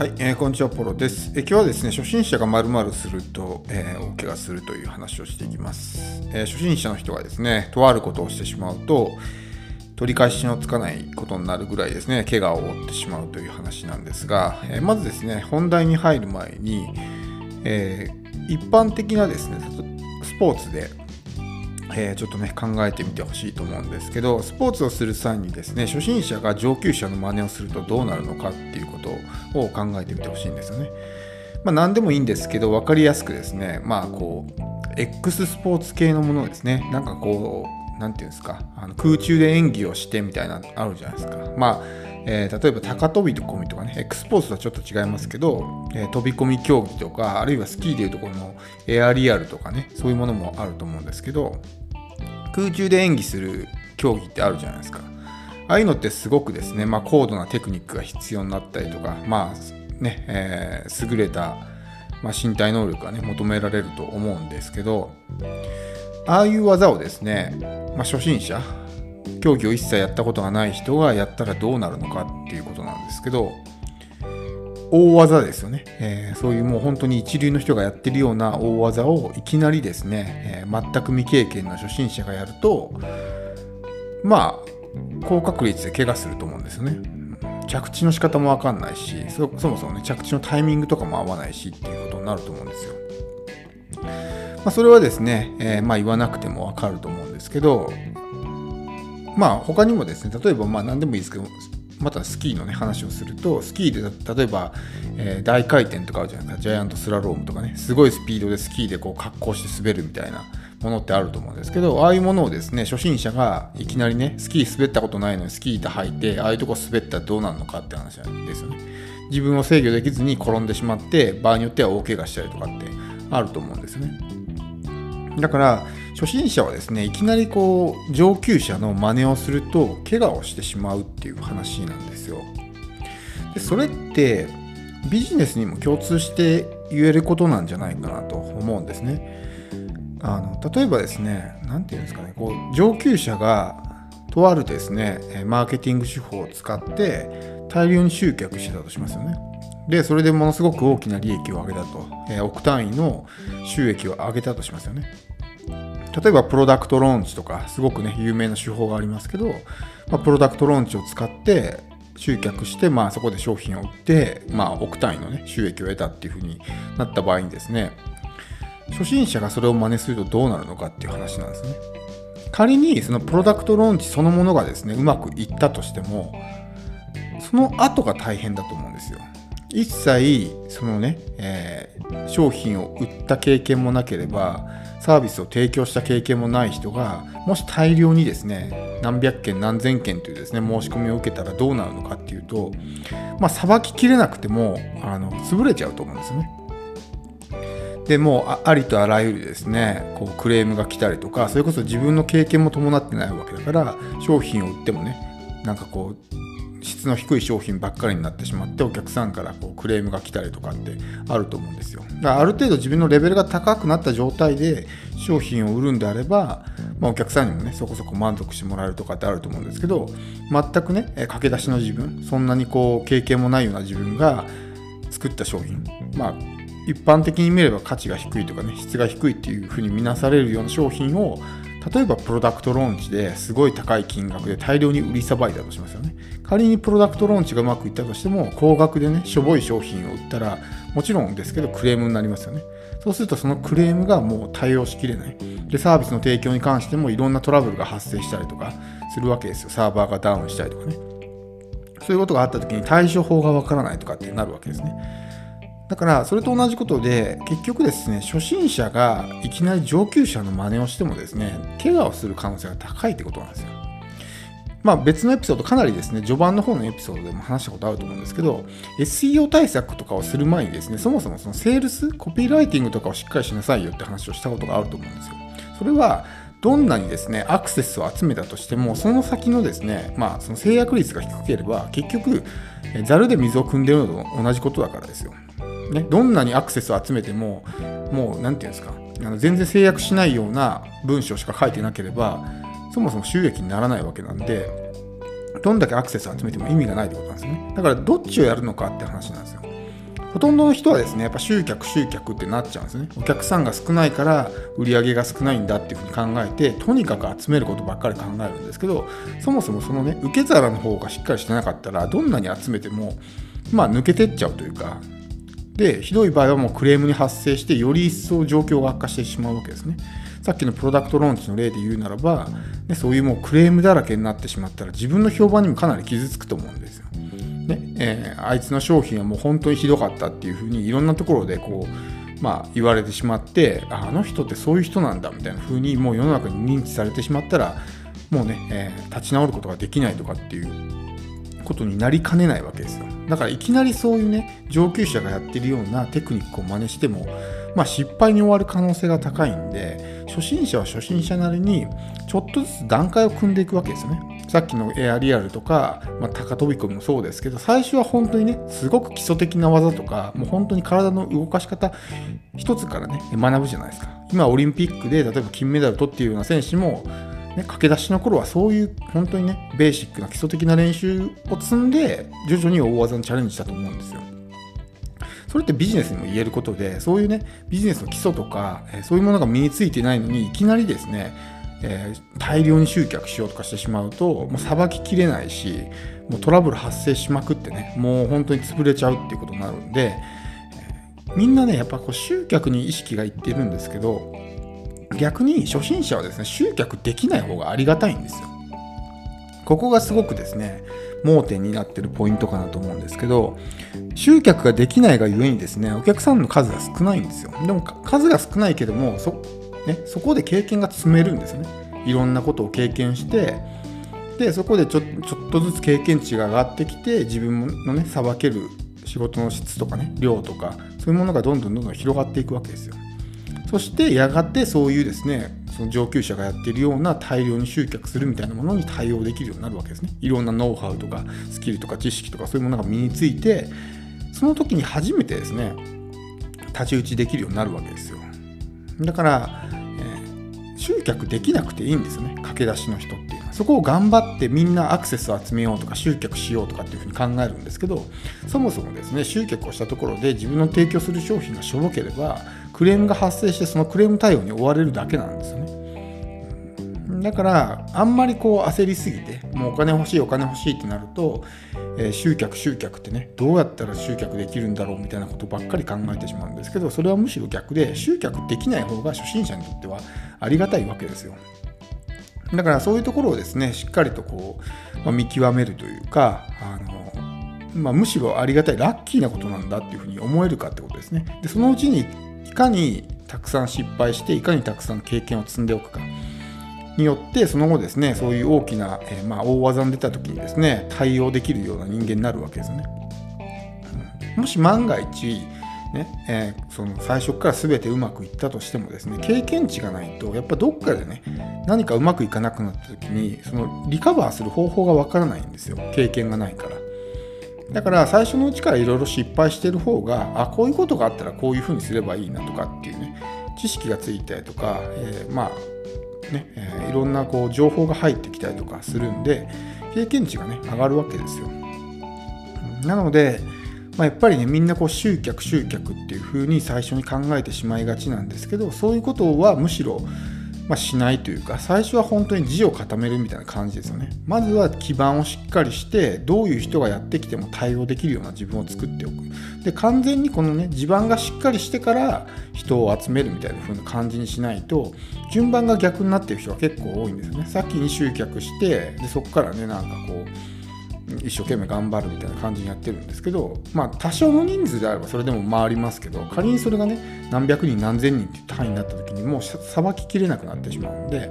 はい、えー、こんにちは、ポロです。えー、今日はですね、初心者がまるすると、えー、大怪我するという話をしていきます、えー、初心者の人がですね、とあることをしてしまうと、取り返しのつかないことになるぐらいですね、怪我を負ってしまうという話なんですが、えー、まずですね、本題に入る前に、えー、一般的なですね、スポーツでえー、ちょっとね考えてみてほしいと思うんですけどスポーツをする際にですね初心者が上級者の真似をするとどうなるのかっていうことを考えてみてほしいんですよね。まあ、何でもいいんですけど分かりやすくですねまあこう X スポーツ系のものですねなんかこう何て言うんですかあの空中で演技をしてみたいなあるじゃないですか。まあえー、例えば高飛び込みとかね、X ポーツとはちょっと違いますけど、えー、飛び込み競技とか、あるいはスキーでいうところのエアリアルとかね、そういうものもあると思うんですけど、空中で演技する競技ってあるじゃないですか。ああいうのってすごくですね、まあ、高度なテクニックが必要になったりとか、まあね、えー、優れた、まあ、身体能力がね、求められると思うんですけど、ああいう技をですね、まあ、初心者、競技を一切やったことがない人がやったらどうなるのかっていうことなんですけど、大技ですよね、えー、そういうもう本当に一流の人がやってるような大技をいきなりですね、えー、全く未経験の初心者がやるとまあ高確率で怪我すると思うんですよね。着地の仕方もわかんないしそもそもね着地のタイミングとかも合わないしっていうことになると思うんですよ。まあ、それはですね、えー、まあ言わなくてもわかると思うんですけどまあ他にもですね例えばまあ何でもいいですけどまたスキーのね話をするとスキーで例えば、えー、大回転とかあるじゃないですか。ジャイアントスラロームとかね。すごいスピードでスキーでこう格好して滑るみたいなものってあると思うんですけどああいうものをですね初心者がいきなりねスキー滑ったことないのにスキー板履いてああいうとこ滑ったらどうなるのかって話なんですよね。自分を制御できずに転んでしまって場合によっては大怪我したりとかってあると思うんですね。だから初心者はですねいきなりこう上級者の真似をすると怪我をしてしまうっていう話なんですよ。でそれってビジネスにも共通して言えることなんじゃないかなと思うんですね。あの例えばですね何て言うんですかねこう上級者がとあるですねマーケティング手法を使って大量に集客してたとしますよね。でそれでものすごく大きな利益を上げたと、え億単位の収益を上げたとしますよね。例えばプロダクトローンチとかすごくね有名な手法がありますけど、まあ、プロダクトローンチを使って集客して、まあ、そこで商品を売って、まあ、億単位の、ね、収益を得たっていうふうになった場合にですね初心者がそれを真似するとどうなるのかっていう話なんですね。仮にそのプロダクトローンチそのものがですねうまくいったとしてもその後が大変だと思うんですよ。一切そのね、えー、商品を売った経験もなければサービスを提供した経験もない人がもし大量にですね何百件何千件というですね申し込みを受けたらどうなるのかっていうとまあさばききれなくてもあの潰れちゃうと思うんですよね。でもうありとあらゆるですねこうクレームが来たりとかそれこそ自分の経験も伴ってないわけだから商品を売ってもねなんかこう質の低い商品ばっかりになってしまってお客さんからこうクレームが来たりとかってあると思うんですよ。だからある程度自分のレベルが高くなった状態で商品を売るんであれば、まあ、お客さんにもねそこそこ満足してもらえるとかってあると思うんですけど全くね駆け出しの自分そんなにこう経験もないような自分が作った商品まあ一般的に見れば価値が低いとかね質が低いっていうふうに見なされるような商品を例えばプロダクトローンチですごい高い金額で大量に売りさばいたとしますよね。仮にプロダクトローンチがうまくいったとしても、高額でね、しょぼい商品を売ったら、もちろんですけどクレームになりますよね。そうするとそのクレームがもう対応しきれない。で、サービスの提供に関してもいろんなトラブルが発生したりとかするわけですよ。サーバーがダウンしたりとかね。そういうことがあった時に対処法がわからないとかってなるわけですね。だからそれと同じことで結局ですね初心者がいきなり上級者の真似をしてもですね怪我をする可能性が高いってことなんですよ。まあ別のエピソードかなりですね序盤の方のエピソードでも話したことあると思うんですけど SEO 対策とかをする前にですねそもそもそのセールスコピーライティングとかをしっかりしなさいよって話をしたことがあると思うんですよ。それはどんなにですねアクセスを集めたとしてもその先のですねまあその制約率が低ければ結局ざるで水を汲んでるのと同じことだからですよ。ね、どんなにアクセスを集めてももう何て言うんですかあの全然制約しないような文章しか書いてなければそもそも収益にならないわけなんでどんだけアクセスを集めても意味がないってことなんですね。だからどっちをやるのかって話なんですよ。ほとんどの人はですねやっぱ集客集客ってなっちゃうんですね。お客さんが少ないから売り上げが少ないんだっていうふうに考えてとにかく集めることばっかり考えるんですけどそもそもそのね受け皿の方がしっかりしてなかったらどんなに集めてもまあ抜けてっちゃうというかでひどい場合はもうクレームに発生してより一層状況が悪化してしまうわけですねさっきのプロダクトローンチの例で言うならば、ね、そういうもうクレームだらけになってしまったら自分の評判にもかなり傷つくと思うんですよ。ねえー、あいつの商品はもう本当にひどかったっていうふうにいろんなところでこう、まあ、言われてしまってあの人ってそういう人なんだみたいなふうにもう世の中に認知されてしまったらもうね、えー、立ち直ることができないとかっていうことになりかねないわけですよ。だからいきなりそういうね上級者がやってるようなテクニックを真似しても、まあ、失敗に終わる可能性が高いんで初心者は初心者なりにちょっとずつ段階を組んでいくわけですよね。さっきのエアリアルとか、まあ、高飛び込みもそうですけど最初は本当にねすごく基礎的な技とかもう本当に体の動かし方一つからね学ぶじゃないですか今オリンピックで例えば金メダル取っているような選手もね、駆け出しの頃はそういう本当にねベーシックな基礎的な練習を積んで徐々に大技にチャレンジしたと思うんですよ。それってビジネスにも言えることでそういうねビジネスの基礎とか、えそういうものが身についてないのにいきなりですね、えー、大量に集客しようとかしてしまうともうさばききれないしもうトラブル発生しまくってねもう本当に潰れちゃうっていうことになるんで、え、みんなねやっぱこう集客に意識がいってるんですけど逆に初心者はですね集客できない方がありがたいんですよ。ここがすごくですね盲点になってるポイントかなと思うんですけど集客ができないがゆえにですねお客さんの数が少ないんですよ。でも数が少ないけどもそ,、ね、そこで経験が積めるんですね。いろんなことを経験してでそこでちょちょっとずつ経験値が上がってきて自分のねさばける仕事の質とかね量とかそういうものがどんどんどんどん広がっていくわけですよ。そしてやがてそういうですねその上級者がやっているような大量に集客するみたいなものに対応できるようになるわけですね。いろんなノウハウとかスキルとか知識とかそういうものが身についてその時に初めてですね太刀打ちできるようになるわけですよ。だから、えー、集客できなくていいんですよね。駆け出しの人っていうのは。そこを頑張ってみんなアクセスを集めようとか集客しようとかっていうふうに考えるんですけどそもそもですね集客をしたところで自分の提供する商品がしょぼければクレームが発生してそのクレーム対応に追われるだけなんですよねだからあんまりこう焦りすぎてもうお金欲しいお金欲しいってなると、えー、集客集客ってねどうやったら集客できるんだろうみたいなことばっかり考えてしまうんですけどそれはむしろ逆で集客できない方が初心者にとってはありがたいわけですよだからそういうところをですねしっかりとこう、まあ、見極めるというかあのまあ、むしろありがたいラッキーなことなんだっていうふうに思えるかってことですね。でそのうちにいかにたくさん失敗していかにたくさん経験を積んでおくかによってその後ですねそういう大きな、えー、まあ、大技に出た時にですね対応できるような人間になるわけですよね。もし万が一ねえー、その最初から全てうまくいったとしてもですね経験値がないとやっぱどっかでね何かうまくいかなくなった時にそのリカバーする方法がわからないんですよ経験がないから。だから最初のうちからいろいろ失敗してる方があこういうことがあったらこういうふうにすればいいなとかっていうね知識がついたりとか、えー、まあね、えー、いろんなこう情報が入ってきたりとかするんで経験値がね上がるわけですよ。なので、まあ、やっぱりねみんなこう集客集客っていうふうに最初に考えてしまいがちなんですけどそういうことはむしろまあ、しないというか最初は本当に字を固めるみたいな感じですよね。まずは基盤をしっかりしてどういう人がやってきても対応できるような自分を作っておく。で完全にこのね地盤がしっかりしてから人を集めるみたいな風な感じにしないと順番が逆になってる人が結構多いんですよね。さっきに集客してでそこからねなんかこう一生懸命頑張るみたいな感じにやってるんですけどまあ多少の人数であればそれでも回りますけど仮にそれがね何百人何千人っていう単位になった時にもうさばききれなくなってしまうんで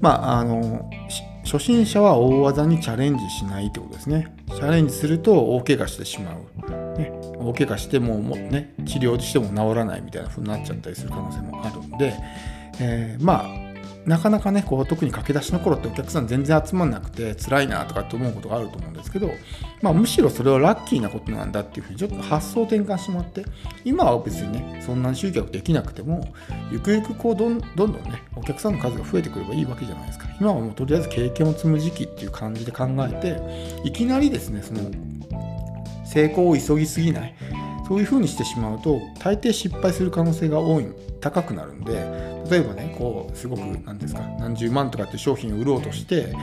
まああの初心者は大技にチャレンジしないってことですね。チャレンジすると大怪我してしまう、ね、大怪我してもも、ね、治療しても治らないみたいな風になっちゃったりする可能性もあるんで、えー、まあなかなかねこう特に駆け出しの頃ってお客さん全然集まんなくて辛いなとかって思うことがあると思うんですけど、まあ、むしろそれはラッキーなことなんだっていうふうにちょっと発想転換してもらって今は別にねそんなに集客できなくてもゆくゆくこうどんどんどんねお客さんの数が増えてくればいいわけじゃないですか。今はもうとりあえず経験を積む時期っていう感じで考えていきなりですねその成功を急ぎすぎないそういうふうにしてしまうと大抵失敗する可能性が多い高くなるんで例えばねこうすごく何ですか何十万とかって商品を売ろうとして、ね、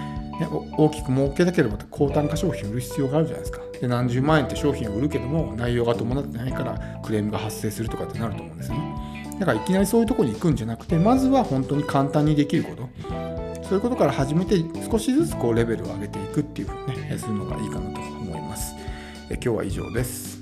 大きく儲けたければ高単価商品を売る必要があるじゃないですか。で何十万円って商品を売るけども内容が伴ってないからクレームが発生するとかってなると思うんですよね。だからいきなりそういうとこに行くんじゃなくてまずは本当に簡単にできること。そういうことから始めて少しずつこうレベルを上げていくっていうふうにねするのがいいかなと思います。え今日は以上です。